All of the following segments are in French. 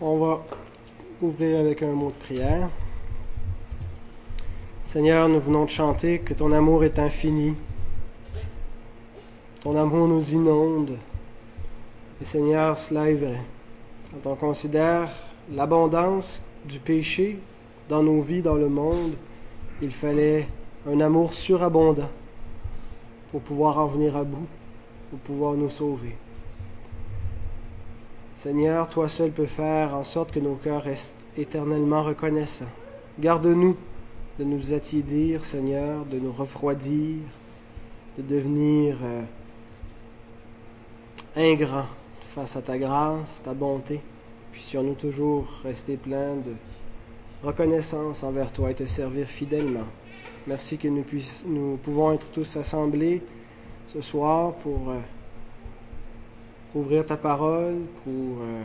On va ouvrir avec un mot de prière. Seigneur, nous venons de chanter que ton amour est infini. Ton amour nous inonde. Et Seigneur, cela est vrai. Quand on considère l'abondance du péché dans nos vies, dans le monde, il fallait un amour surabondant pour pouvoir en venir à bout, pour pouvoir nous sauver. Seigneur, toi seul peux faire en sorte que nos cœurs restent éternellement reconnaissants. Garde-nous de nous attiédir, Seigneur, de nous refroidir, de devenir euh, ingrats face à ta grâce, ta bonté. Puissions-nous toujours rester pleins de reconnaissance envers toi et te servir fidèlement. Merci que nous, nous pouvons être tous assemblés ce soir pour... Euh, ouvrir ta parole, pour euh,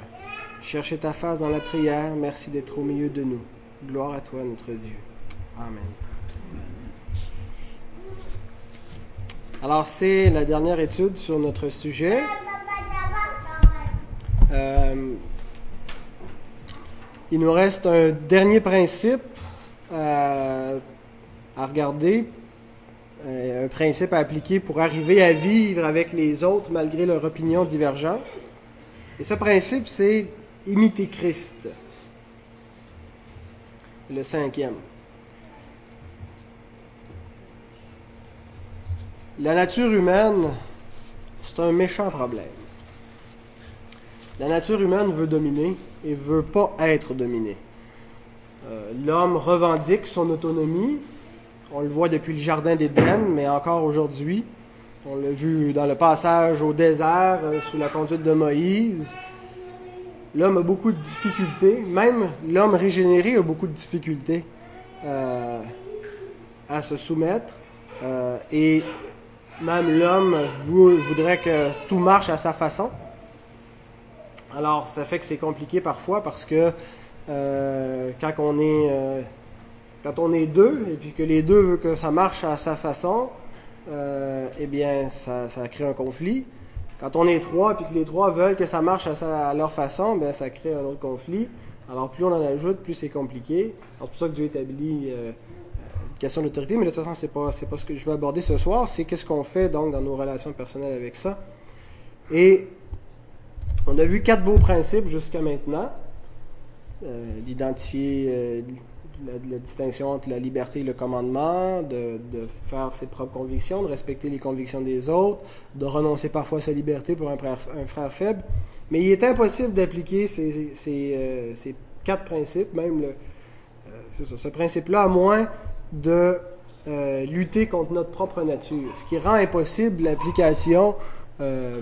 chercher ta face dans la prière. Merci d'être au milieu de nous. Gloire à toi, notre Dieu. Amen. Alors, c'est la dernière étude sur notre sujet. Euh, il nous reste un dernier principe euh, à regarder un principe à appliquer pour arriver à vivre avec les autres malgré leurs opinions divergentes. Et ce principe, c'est imiter Christ. Le cinquième. La nature humaine, c'est un méchant problème. La nature humaine veut dominer et veut pas être dominée. Euh, l'homme revendique son autonomie, on le voit depuis le Jardin d'Éden, mais encore aujourd'hui. On l'a vu dans le passage au désert euh, sous la conduite de Moïse. L'homme a beaucoup de difficultés, même l'homme régénéré a beaucoup de difficultés euh, à se soumettre. Euh, et même l'homme voudrait que tout marche à sa façon. Alors, ça fait que c'est compliqué parfois parce que quand on est quand on est deux et puis que les deux veulent que ça marche à sa façon, euh, eh bien, ça, crée un conflit. Quand on est trois et puis que les trois veulent que ça marche à, leur façon, bien, ça crée un autre conflit. Alors, plus on en ajoute, plus c'est compliqué. C'est pour ça que Dieu établit euh, une question d'autorité, mais de toute façon, c'est pas, pas ce que je veux aborder ce soir. C'est qu'est-ce qu'on fait donc dans nos relations personnelles avec ça. Et on a vu quatre beaux principes jusqu'à maintenant. Euh, d'identifier la, distinction entre la liberté et le commandement, de, faire ses propres convictions, de respecter les convictions des autres, de renoncer parfois à sa liberté pour un frère, faible. Mais il est impossible d'appliquer ces, euh, quatre principes, même euh, ce principe-là, à moins de euh, lutter contre notre propre nature. Ce qui rend impossible l'application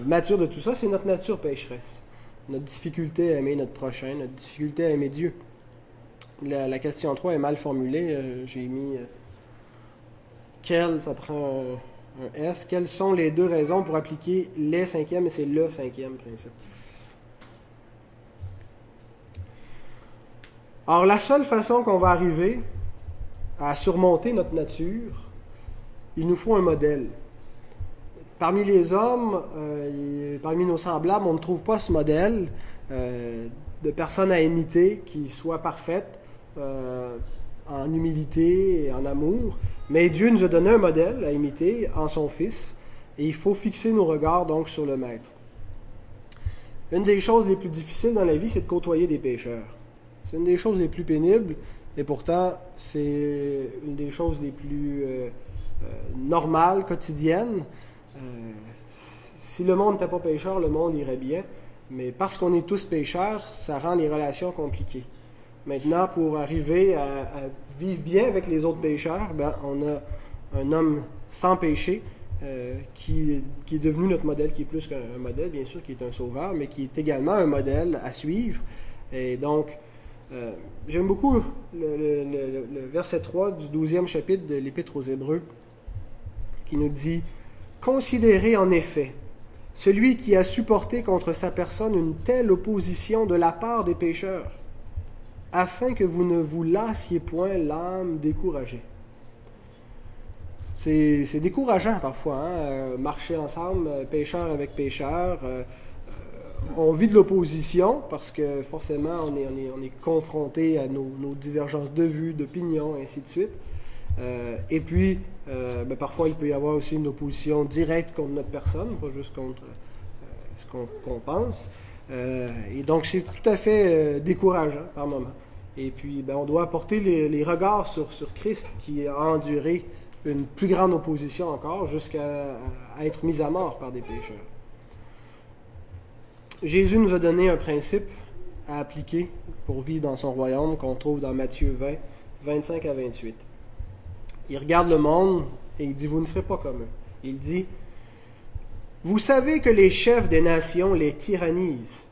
mature de tout ça, c'est notre nature pécheresse, notre difficulté à aimer notre prochain, notre difficulté à aimer Dieu. La, question 3 est mal formulée. Euh, j'ai mis euh, quel, ça prend un, S. Quelles sont les deux raisons pour appliquer les cinquièmes et c'est le cinquième principe? Alors, la seule façon qu'on va arriver à surmonter notre nature, il nous faut un modèle. Parmi les hommes, euh, parmi nos semblables, on ne trouve pas ce modèle de personnes à imiter qui soit parfaite. Euh, en humilité et en amour. Mais Dieu nous a donné un modèle à imiter en son Fils, et il faut fixer nos regards donc sur le Maître. Une des choses les plus difficiles dans la vie, c'est de côtoyer des pécheurs. C'est une des choses les plus pénibles, et pourtant, c'est une des choses les plus euh, euh, normales, quotidiennes. si le monde n'était pas pécheur, le monde irait bien. Mais parce qu'on est tous pécheurs, ça rend les relations compliquées. Maintenant, pour arriver à, vivre bien avec les autres pécheurs, ben, on a un homme sans péché euh, qui, est devenu notre modèle, qui est plus qu'un modèle, bien sûr, qui est un sauveur, mais qui est également un modèle à suivre. Et donc, euh, j'aime beaucoup le, verset 3 du 12e chapitre de l'Épître aux Hébreux, qui nous dit Considérez en effet celui qui a supporté contre sa personne une telle opposition de la part des pécheurs afin que vous ne vous lassiez point l'âme découragée. C'est décourageant parfois, hein, euh, marcher ensemble, euh, pécheur avec pécheur. Euh, on vit de l'opposition parce que forcément on est, on est, confronté à nos, divergences de vues, d'opinions, et ainsi de suite. Et puis, ben, parfois, il peut y avoir aussi une opposition directe contre notre personne, pas juste contre ce qu'on pense. Et donc, c'est tout à fait décourageant par moment. Et puis, ben, on doit apporter les, regards sur, sur Christ qui a enduré une plus grande opposition encore jusqu'à être mis à mort par des pécheurs. Jésus nous a donné un principe à appliquer pour vivre dans son royaume qu'on trouve dans Matthieu 20, 25 à 28. Il regarde le monde et il dit, vous ne serez pas comme eux. Il dit, vous savez que les chefs des nations les tyrannisent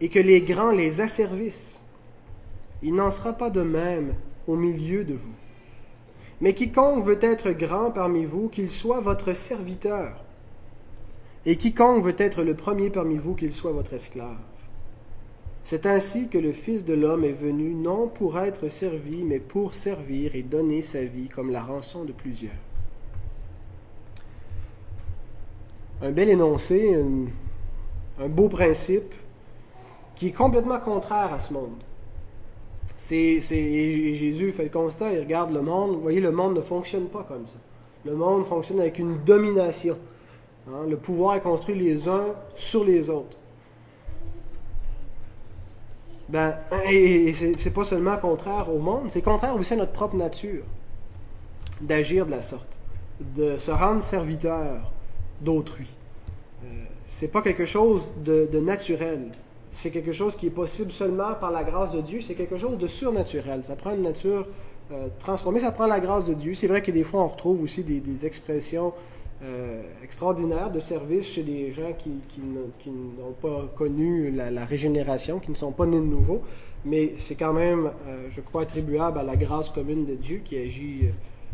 et que les grands les asservissent. Il n'en sera pas de même au milieu de vous. Mais quiconque veut être grand parmi vous, qu'il soit votre serviteur et quiconque veut être le premier parmi vous, qu'il soit votre esclave. C'est ainsi que le Fils de l'homme est venu, non pour être servi, mais pour servir et donner sa vie comme la rançon de plusieurs. Un bel énoncé, un, beau principe qui est complètement contraire à ce monde. C'est, Jésus fait le constat, il regarde le monde. Vous voyez, le monde ne fonctionne pas comme ça. Le monde fonctionne avec une domination. Hein, le pouvoir est construit les uns sur les autres. Ben, et c'est pas seulement contraire au monde, c'est contraire aussi à notre propre nature d'agir de la sorte, de se rendre serviteur d'autrui. Euh, c'est pas quelque chose de, naturel. C'est quelque chose qui est possible seulement par la grâce de Dieu. C'est quelque chose de surnaturel. Ça prend une nature euh, transformée. Ça prend la grâce de Dieu. C'est vrai que des fois, on retrouve aussi des expressions euh, extraordinaire de service chez des gens qui, n'ont pas connu la, régénération, qui ne sont pas nés de nouveau, mais c'est quand même, euh, je crois, attribuable à la grâce commune de Dieu qui agit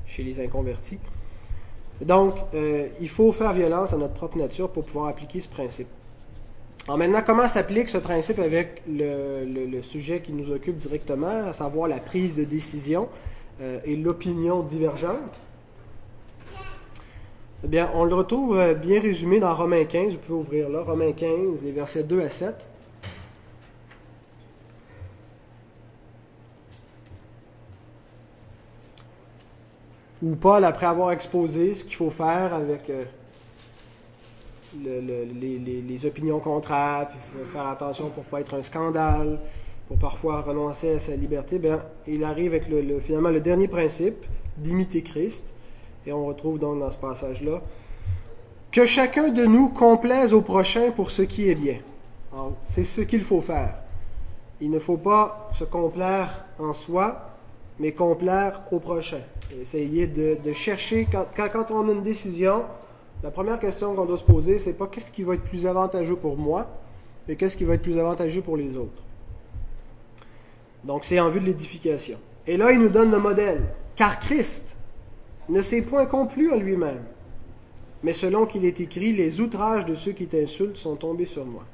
chez les inconvertis. Donc, il faut faire violence à notre propre nature pour pouvoir appliquer ce principe. Alors maintenant, comment s'applique ce principe avec le, sujet qui nous occupe directement, à savoir la prise de décision et l'opinion divergente? Eh bien, on le retrouve euh, bien résumé dans Romains 15. Vous pouvez ouvrir là, Romains 15, les versets 2 à 7. Où Paul, après avoir exposé ce qu'il faut faire avec euh, les, opinions contraires, puis il faut faire attention pour ne pas être un scandale, pour parfois renoncer à sa liberté, bien, il arrive avec le, finalement le dernier principe d'imiter Christ. Et on retrouve donc dans ce passage-là que chacun de nous complaise au prochain pour ce qui est bien. C'est ce qu'il faut faire. Il ne faut pas se complaire en soi, mais complaire au prochain. Essayer de, chercher, quand, on a une décision, la première question qu'on doit se poser, c'est pas qu'est-ce qui va être plus avantageux pour moi, mais qu'est-ce qui va être plus avantageux pour les autres. Donc c'est en vue de l'édification. Et là, il nous donne le modèle. Car Christ, ne s'est point complu en lui-même. Mais selon qu'il est écrit, les outrages de ceux qui t'insultent sont tombés sur moi.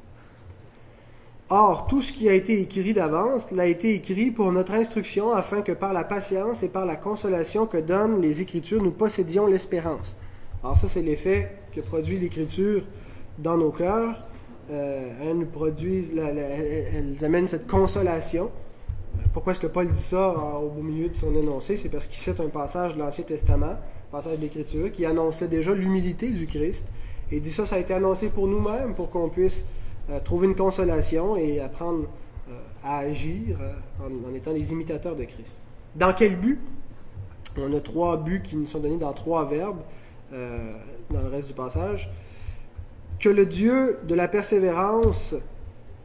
Or, tout ce qui a été écrit d'avance l'a été écrit pour notre instruction, afin que par la patience et par la consolation que donnent les Écritures, nous possédions l'espérance. Alors ça, c'est l'effet que produit l'Écriture dans nos cœurs. Euh, elles nous produisent, elles amènent cette consolation. Pourquoi est-ce que Paul dit ça au beau milieu de son énoncé? C'est parce qu'il cite un passage de l'Ancien Testament, un passage de l'Écriture, qui annonçait déjà l'humilité du Christ. Et il dit ça, ça a été annoncé pour nous-mêmes, pour qu'on puisse euh, trouver une consolation et apprendre euh, à agir euh, en, étant des imitateurs de Christ. Dans quel but? On a trois buts qui nous sont donnés dans trois verbes dans le reste du passage. Que le Dieu de la persévérance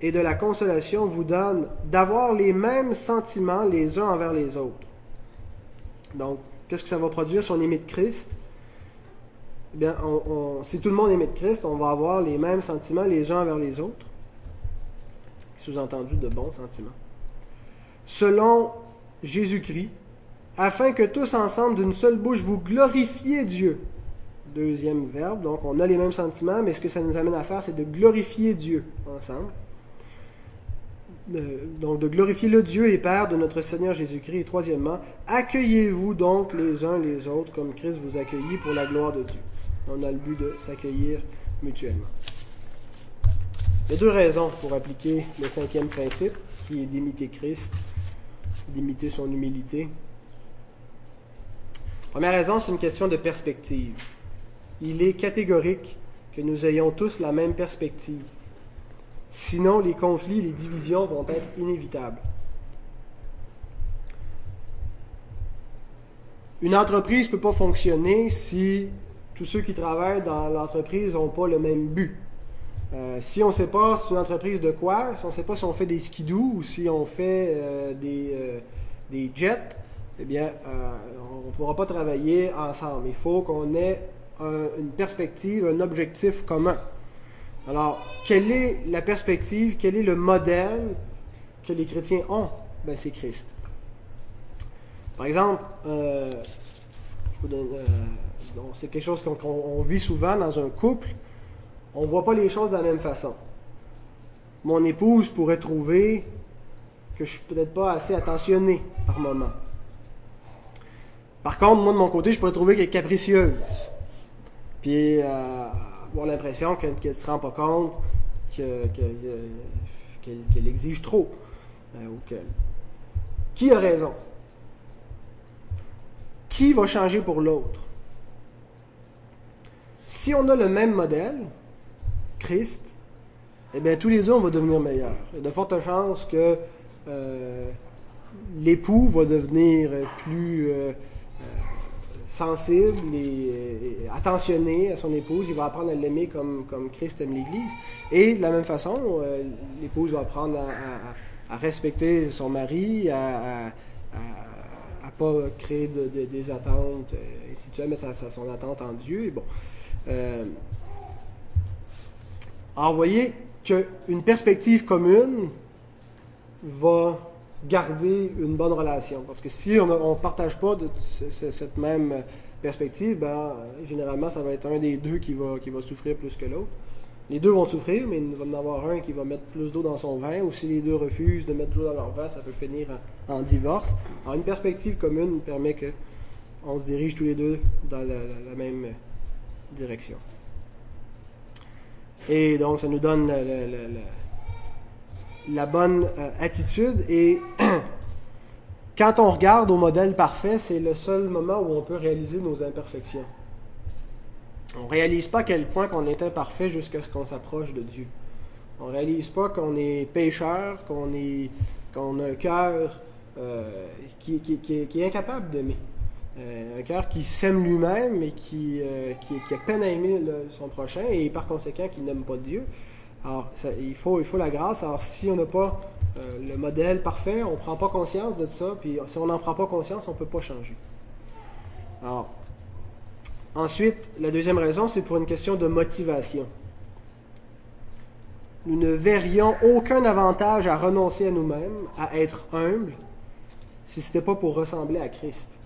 et de la consolation vous donne d'avoir les mêmes sentiments les uns envers les autres. Donc, qu'est-ce que ça va produire si on imite Christ? Eh bien, si tout le monde imite Christ, on va avoir les mêmes sentiments les uns envers les autres. Sous-entendu de bons sentiments. Selon Jésus-Christ, afin que tous ensemble d'une seule bouche vous glorifiez Dieu. Deuxième verbe, donc on a les mêmes sentiments, mais ce que ça nous amène à faire, c'est de glorifier Dieu ensemble donc de glorifier le Dieu et Père de notre Seigneur Jésus-Christ. Et troisièmement, accueillez-vous donc les uns les autres comme Christ vous accueillit pour la gloire de Dieu. On a le but de s'accueillir mutuellement. Il y a deux raisons pour appliquer le cinquième principe, qui est d'imiter Christ, d'imiter son humilité. Première raison, c'est une question de perspective. Il est catégorique que nous ayons tous la même perspective. Sinon, les conflits, les divisions vont être inévitables. Une entreprise ne peut pas fonctionner si tous ceux qui travaillent dans l'entreprise n'ont pas le même but. Euh, si on ne sait pas c'est une entreprise de quoi, si on ne sait pas si on fait des skidoo ou si on fait euh, des, euh, des, jets, eh bien, on ne pourra pas travailler ensemble. Il faut qu'on ait une perspective, un objectif commun. Alors, quelle est la perspective, quel est le modèle que les chrétiens ont? Ben, C'est Christ. Par exemple, c'est quelque chose qu'on vit souvent dans un couple on ne voit pas les choses de la même façon. Mon épouse pourrait trouver que je suis peut-être pas assez attentionné par moment. Par contre, moi de mon côté, je pourrais trouver qu'elle est capricieuse. Puis euh, avoir l'impression qu'elle ne se rend pas compte qu'elle exige trop. Euh, qui a raison? Qui va changer pour l'autre? Si on a le même modèle, Christ, eh bien, tous les deux, on va devenir meilleurs. Il y a de fortes chances que euh, l'époux va devenir plus euh, euh, sensible et, attentionné à son épouse. Il va apprendre à l'aimer comme, comme Christ aime l'Église. Et de la même façon, l'épouse va apprendre à, respecter son mari, à ne pas créer des attentes, et aimes son attente en Dieu. Et bon. Alors, vous voyez qu'une perspective commune va garder une bonne relation. Parce que si on ne partage pas cette même perspective, ben, généralement, ça va être un des deux qui va, qui va souffrir plus que l'autre. Les deux vont souffrir, mais il va y en avoir un qui va mettre plus d'eau dans son vin, ou si les deux refusent de mettre de l'eau dans leur vin, ça peut finir en, divorce. Alors, une perspective commune permet qu'on se dirige tous les deux dans la même direction. Et donc, ça nous donne la, bonne euh, attitude. Et quand on regarde au modèle parfait, c'est le seul moment où on peut réaliser nos imperfections. On ne réalise pas à quel point qu'on est imparfait jusqu'à ce qu'on s'approche de Dieu. On ne réalise pas qu'on est pécheur, qu'on a un cœur euh, qui, est incapable d'aimer. Euh, un cœur qui s'aime lui-même et qui, euh, qui, a peine à aimer son prochain et par conséquent qui n'aime pas Dieu. Alors, il, faut, il faut la grâce. Alors, si on n'a pas euh, le modèle parfait, on ne prend pas conscience de ça, puis si on n'en prend pas conscience, on ne peut pas changer. Alors, ensuite, la deuxième raison, c'est pour une question de motivation. Nous ne verrions aucun avantage à renoncer à nous-mêmes, à être humbles, si ce n'était pas pour ressembler à Christ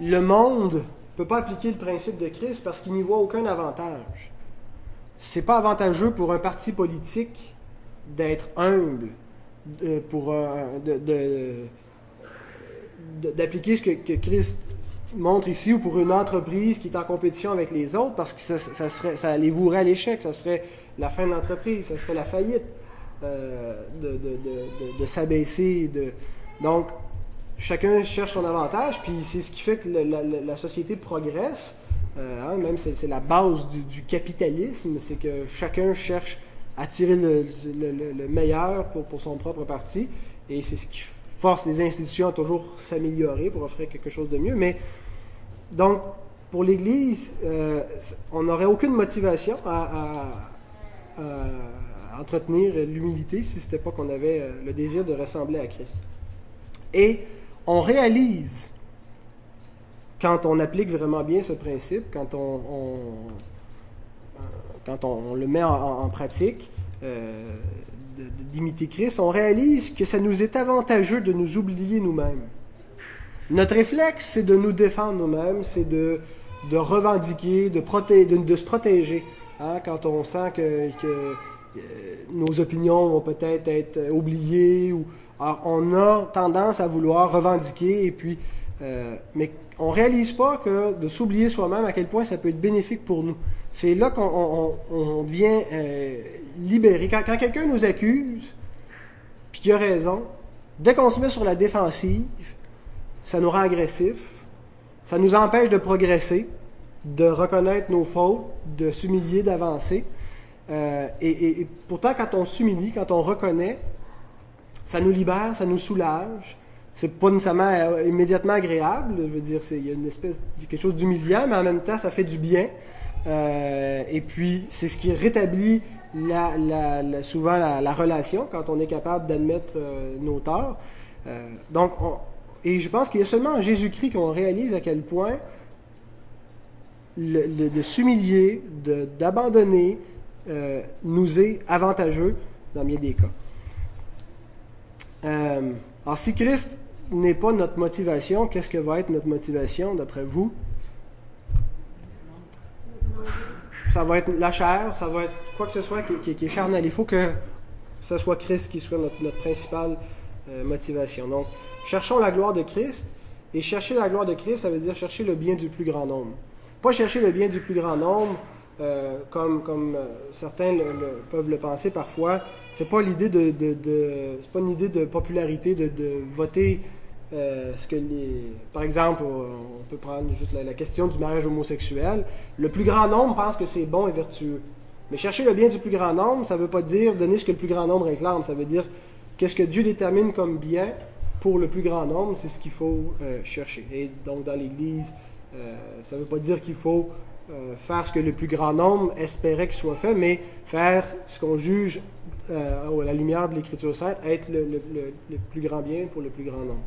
le monde ne peut pas appliquer le principe de Christ parce qu'il n'y voit aucun avantage. C'est pas avantageux pour un parti politique d'être humble, pour d'appliquer ce que, Christ montre ici, ou pour une entreprise qui est en compétition avec les autres, parce que ça, ça les vouerait à l'échec, ça serait la fin de l'entreprise, ça serait la faillite euh, de, de s'abaisser. Donc, chacun cherche son avantage, puis c'est ce qui fait que la, société progresse. Euh, hein, même c'est la base du, capitalisme, c'est que chacun cherche à tirer le, meilleur pour, son propre parti, et c'est ce qui force les institutions à toujours s'améliorer pour offrir quelque chose de mieux. Mais donc, pour l'Église, euh, on n'aurait aucune motivation à, entretenir l'humilité si ce n'était pas qu'on avait euh, le désir de ressembler à Christ. Et on réalise, quand on applique vraiment bien ce principe, quand on, euh, quand on, le met en, pratique, euh, d'imiter Christ, on réalise que ça nous est avantageux de nous oublier nous-mêmes. Notre réflexe, c'est de nous défendre nous-mêmes, c'est de, de revendiquer, de, de, se protéger. Hein, quand on sent que, que euh, nos opinions vont peut-être être oubliées ou alors, on a tendance à vouloir revendiquer et puis Euh, mais on réalise pas que de s'oublier soi-même, à quel point ça peut être bénéfique pour nous. C'est là qu'on on, devient euh, libéré. Quand, quelqu'un nous accuse, puis qu'il a raison, dès qu'on se met sur la défensive, ça nous rend agressifs, ça nous empêche de progresser, de reconnaître nos fautes, de s'humilier, d'avancer. Euh, et, pourtant, quand on s'humilie, quand on reconnaît, ça nous libère, ça nous soulage. C'est pas nécessairement euh, immédiatement agréable. Je veux dire, il y a une espèce de quelque chose d'humiliant, mais en même temps, ça fait du bien. Euh, et puis, c'est ce qui rétablit souvent la, relation quand on est capable d'admettre euh, nos torts. Donc, et je pense qu'il y a seulement en Jésus-Christ qu'on réalise à quel point le, de s'humilier, d'abandonner, nous est avantageux dans bien des cas. Euh, alors, si Christ n'est pas notre motivation, qu'est-ce que va être notre motivation d'après vous? Ça va être la chair, ça va être quoi que ce soit qui, est charnel. Il faut que ce soit Christ qui soit notre, principale euh, motivation. Donc, cherchons la gloire de Christ. Et chercher la gloire de Christ, ça veut dire chercher le bien du plus grand nombre. Pas chercher le bien du plus grand nombre, euh, comme, euh, certains peuvent le penser parfois. C'est pas pas une idée de popularité de, voter ce que les, par exemple, on peut prendre juste la, question du mariage homosexuel. Le plus grand nombre pense que c'est bon et vertueux. Mais chercher le bien du plus grand nombre, ça ne veut pas dire donner ce que le plus grand nombre réclame. Ça veut dire qu'est-ce que Dieu détermine comme bien pour le plus grand nombre, c'est ce qu'il faut euh, chercher. Et donc dans l'Église, euh, ça ne veut pas dire qu'il faut euh, faire ce que le plus grand nombre espérait qu'il soit fait, mais faire ce qu'on juge à la lumière de l'Écriture sainte, être le, plus grand bien pour le plus grand nombre.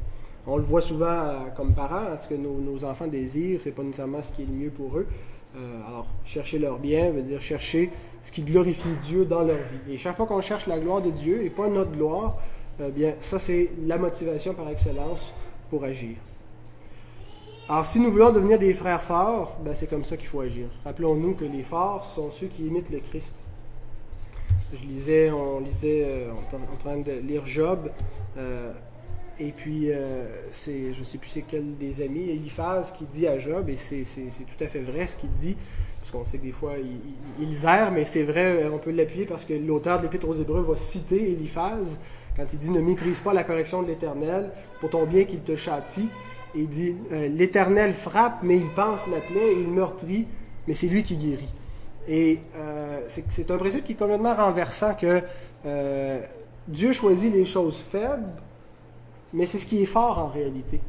On le voit souvent comme parents, ce que nos, enfants désirent, c'est pas nécessairement ce qui est le mieux pour eux. alors, chercher leur bien veut dire chercher ce qui glorifie Dieu dans leur vie. Et chaque fois qu'on cherche la gloire de Dieu et pas notre gloire, bien, ça c'est la motivation par excellence pour agir. Alors, si nous voulons devenir des frères forts, ben, c'est comme ça qu'il faut agir. Rappelons-nous que les forts sont ceux qui imitent le Christ. Je lisais, on lisait, euh, en, train de lire Job, euh, et puis euh, c'est, je ne sais plus c'est quel des amis, Eliphaz, qui dit à Job, et c'est, tout à fait vrai ce qu'il dit, parce qu'on sait que des fois, il, il, mais c'est vrai, on peut l'appuyer parce que l'auteur de l'Épître aux Hébreux va citer Eliphaz quand il dit Ne méprise pas la correction de l'Éternel, pour ton bien qu'il te châtie. Il dit euh, L'Éternel frappe, mais il pense la plaie, il meurtrit, mais c'est lui qui guérit. Et euh, c'est un principe qui est complètement renversant que euh, Dieu choisit les choses faibles, mais c'est ce qui est fort en réalité.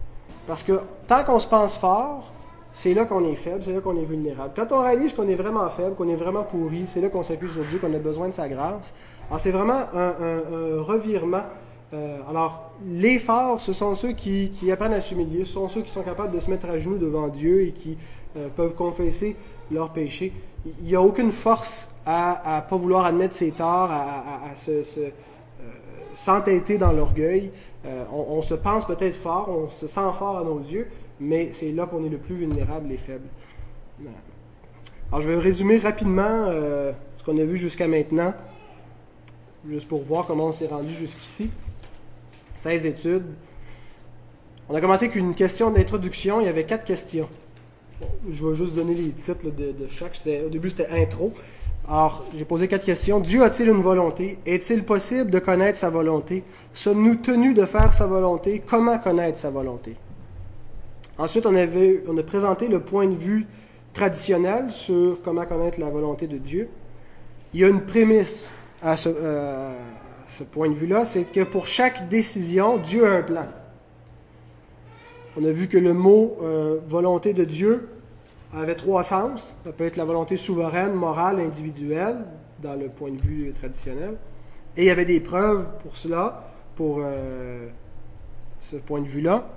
Parce que tant qu'on se pense fort, c'est là qu'on est faible, c'est là qu'on est vulnérable. Quand on réalise qu'on est vraiment faible, qu'on est vraiment pourri, c'est là qu'on s'appuie sur Dieu, qu'on a besoin de sa grâce. Alors c'est vraiment un, revirement. Euh, alors les forts, ce sont ceux qui, apprennent à s'humilier, ce sont ceux qui sont capables de se mettre à genoux devant Dieu et qui euh, peuvent confesser leurs péchés. Il n'y a aucune force à ne pas vouloir admettre ses torts, à, se, euh, s'entêter dans l'orgueil. On, se pense peut-être fort, on se sent fort à nos yeux, mais c'est là qu'on est le plus vulnérable et faible. Alors, je vais résumer rapidement ce qu'on a vu jusqu'à maintenant, juste pour voir comment on s'est rendu jusqu'ici. 16 études. On a commencé avec une question d'introduction. Il y avait quatre questions. je vais juste donner les titres de, chaque. Au début, c'était intro. Alors, j'ai posé quatre questions. Dieu a-t-il une volonté? Est-il possible de connaître sa volonté? Sommes-nous tenus de faire sa volonté? Comment connaître sa volonté? Ensuite, on, avait, on a présenté le point de vue traditionnel sur comment connaître la volonté de Dieu. Il y a une prémisse à ce, euh, point de vue-là, c'est que pour chaque décision, Dieu a un plan. On a vu que le mot euh, volonté de Dieu avait trois sens. Ça peut être la volonté souveraine, morale, individuelle, dans le point de vue traditionnel. Et il y avait des preuves pour cela, pour euh, ce point de vue-là.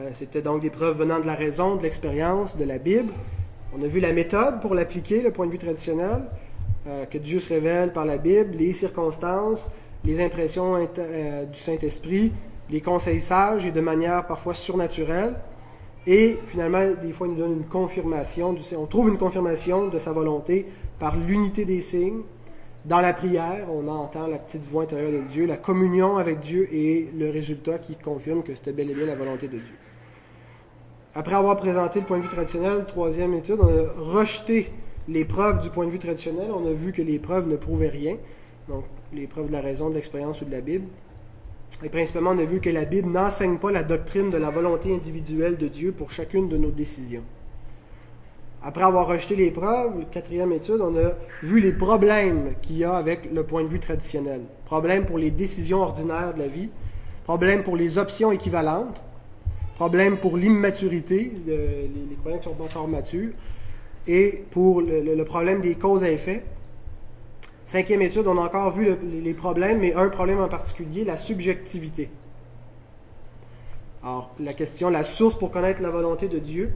Euh, c'était donc des preuves venant de la raison, de l'expérience, de la Bible. On a vu la méthode pour l'appliquer, le point de vue traditionnel, euh, que Dieu se révèle par la Bible, les circonstances, les impressions euh, du Saint-Esprit, les conseils sages et de manière parfois surnaturelle. Et finalement, des fois, il nous donne une confirmation. On trouve une confirmation de sa volonté par l'unité des signes. Dans la prière, on entend la petite voix intérieure de Dieu, la communion avec Dieu et le résultat qui confirme que c'était bel et bien la volonté de Dieu. après avoir présenté le point de vue traditionnel, troisième étude, on a rejeté les preuves du point de vue traditionnel. On a vu que les preuves ne prouvaient rien. Donc, les preuves de la raison, de l'expérience ou de la Bible. Et principalement, on a vu que la Bible n'enseigne pas la doctrine de la volonté individuelle de Dieu pour chacune de nos décisions. Après avoir rejeté les preuves, quatrième étude, on a vu les problèmes qu'il y a avec le point de vue traditionnel. Problèmes pour les décisions ordinaires de la vie, problèmes pour les options équivalentes, problèmes pour l'immaturité, les, les, croyants qui sont pas encore matures, et pour le, problème des causes à effet. Cinquième étude, on a encore vu le, les problèmes, mais un problème en particulier, la subjectivité. Alors, la question, la source pour connaître la volonté de Dieu,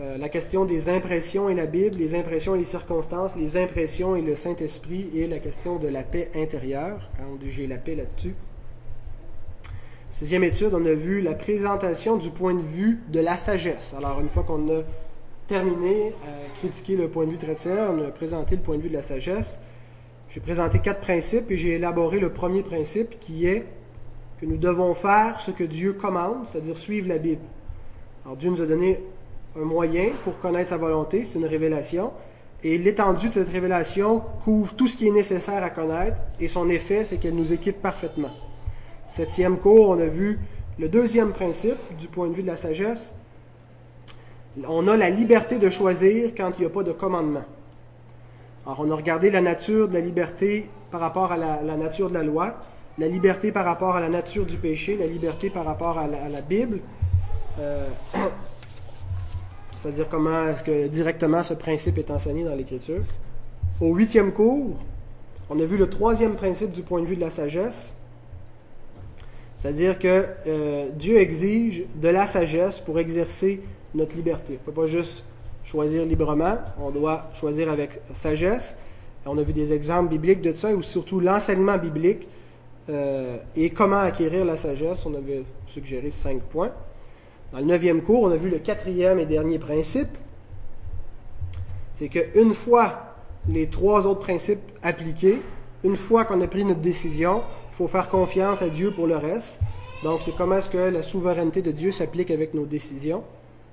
euh, la question des impressions et la Bible, les impressions et les circonstances, les impressions et le Saint-Esprit, et la question de la paix intérieure, quand j'ai la paix là-dessus. Sixième étude, on a vu la présentation du point de vue de la sagesse. Alors, une fois qu'on a terminé à critiquer le point de vue traditionnel, on a présenté le point de vue de la sagesse. J'ai présenté quatre principes et j'ai élaboré le premier principe qui est que nous devons faire ce que Dieu commande, c'est-à-dire suivre la Bible. Alors Dieu nous a donné un moyen pour connaître sa volonté, c'est une révélation. Et l'étendue de cette révélation couvre tout ce qui est nécessaire à connaître, et son effet, c'est qu'elle nous équipe parfaitement. Septième cours, on a vu le deuxième principe du point de vue de la sagesse. On a la liberté de choisir quand il n'y a pas de commandement. Alors, on a regardé la nature de la liberté par rapport à la, nature de la loi, la liberté par rapport à la nature du péché, la liberté par rapport à la, Bible. Euh, c'est-à-dire comment est-ce que directement ce principe est enseigné dans l'Écriture. Au huitième cours, on a vu le troisième principe du point de vue de la sagesse, c'est-à-dire que euh, Dieu exige de la sagesse pour exercer notre liberté. On ne peut pas juste choisir librement, on doit choisir avec sagesse. On a vu des exemples bibliques de ça, ou surtout l'enseignement biblique euh, et comment acquérir la sagesse. On avait suggéré cinq points. Dans le neuvième cours, on a vu le quatrième et dernier principe. C'est qu'une fois les trois autres principes appliqués, une fois qu'on a pris notre décision, il faut faire confiance à Dieu pour le reste. Donc, c'est comment est-ce que la souveraineté de Dieu s'applique avec nos décisions.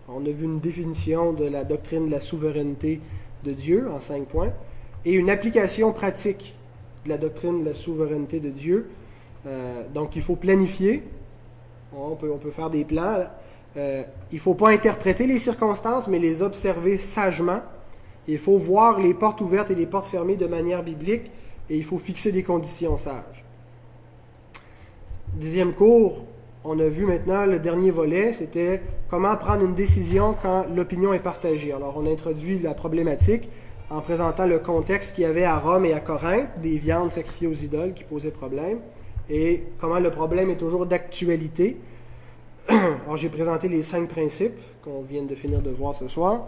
On a vu une définition de la doctrine de la souveraineté de Dieu en cinq points et une application pratique de la doctrine de la souveraineté de Dieu. Euh, donc, il faut planifier. On peut, faire des plans. Euh, il ne faut pas interpréter les circonstances, mais les observer sagement. Il faut voir les portes ouvertes et les portes fermées de manière biblique, et il faut fixer des conditions sages. Dixième cours, on a vu maintenant le dernier volet, c'était comment prendre une décision quand l'opinion est partagée. Alors on a introduit la problématique en présentant le contexte qu'il y avait à Rome et à Corinthe, des viandes sacrifiées aux idoles qui posaient problème, et comment le problème est toujours d'actualité. Alors, j'ai présenté les cinq principes qu'on vient de finir de voir ce soir.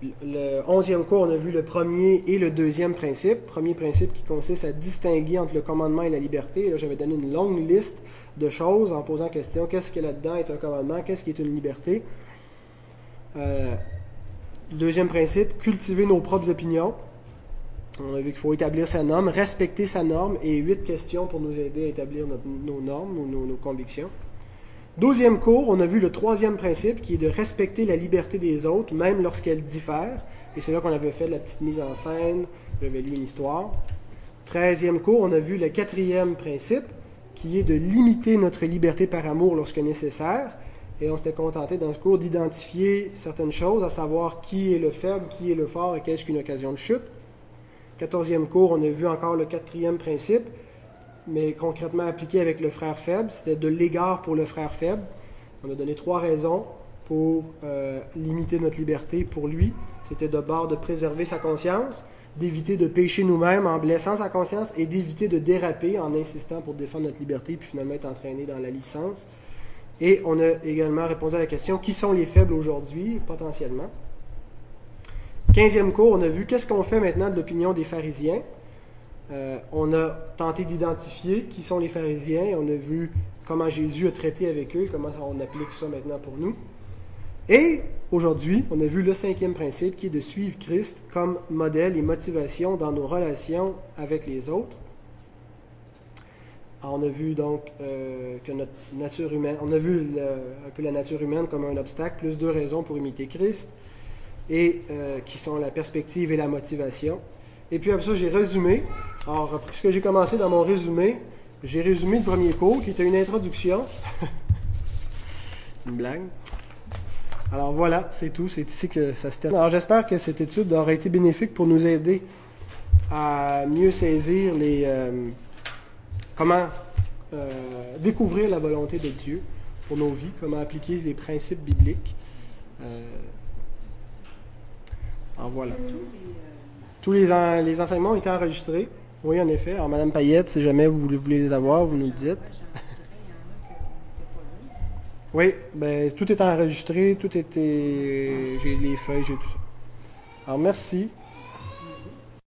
Le onzième cours, on a vu le premier et le deuxième principe. Premier principe qui consiste à distinguer entre le commandement et la liberté. Là, j'avais donné une longue liste de choses en posant la question qu'est-ce qui là-dedans est un commandement, qu'est-ce qui est une liberté? Euh, deuxième principe, cultiver nos propres opinions. On a vu qu'il faut établir sa norme, respecter sa norme et huit questions pour nous aider à établir nos normes ou nos convictions. Douzième cours, on a vu le troisième principe qui est de respecter la liberté des autres, même lorsqu'elle diffère. Et c'est là qu'on avait fait la petite mise en scène, j'avais lu une histoire. Treizième cours, on a vu le quatrième principe qui est de limiter notre liberté par amour lorsque nécessaire. Et on s'était contenté dans ce cours d'identifier certaines choses, à savoir qui est le faible, qui est le fort et qu'est-ce qu'une occasion de chute. Quatorzième cours, on a vu encore le quatrième principe mais concrètement appliqué avec le frère faible. C'était de l'égard pour le frère faible. On a donné trois raisons pour euh, limiter notre liberté pour lui. C'était de bord de préserver sa conscience, d'éviter de pécher nous-mêmes en blessant sa conscience et d'éviter de déraper en insistant pour défendre notre liberté puis finalement être entraîné dans la licence. Et on a également répondu à la question qui sont les faibles aujourd'hui, potentiellement? Quinzième cours, on a vu qu'est-ce qu'on fait maintenant de l'opinion des pharisiens? Euh, on a tenté d'identifier qui sont les pharisiens, on a vu comment Jésus a traité avec eux, comment on applique ça maintenant pour nous. Et aujourd'hui, on a vu le cinquième principe qui est de suivre Christ comme modèle et motivation dans nos relations avec les autres. on a vu donc euh, que notre nature humaine, on a vu un peu la nature humaine comme un obstacle, plus deux raisons pour imiter Christ, et euh, qui sont la perspective et la motivation. Et puis après ça, j'ai résumé. Alors, ce que j'ai commencé dans mon résumé, j'ai résumé le premier cours qui était une introduction. c'est une blague. Alors voilà, c'est tout. C'est ici que ça se termine. Alors j'espère que cette étude aura été bénéfique pour nous aider à mieux saisir les. Euh, comment euh, découvrir la volonté de Dieu pour nos vies, comment appliquer les principes bibliques. Euh, alors voilà. Tous les, les enseignements ont été enregistrés. Oui, en effet. Alors, Madame Payette, si jamais vous voulez les avoir, vous nous dites. Oui, ben, tout est enregistré, tout était. J'ai les feuilles, j'ai tout ça. Alors, merci.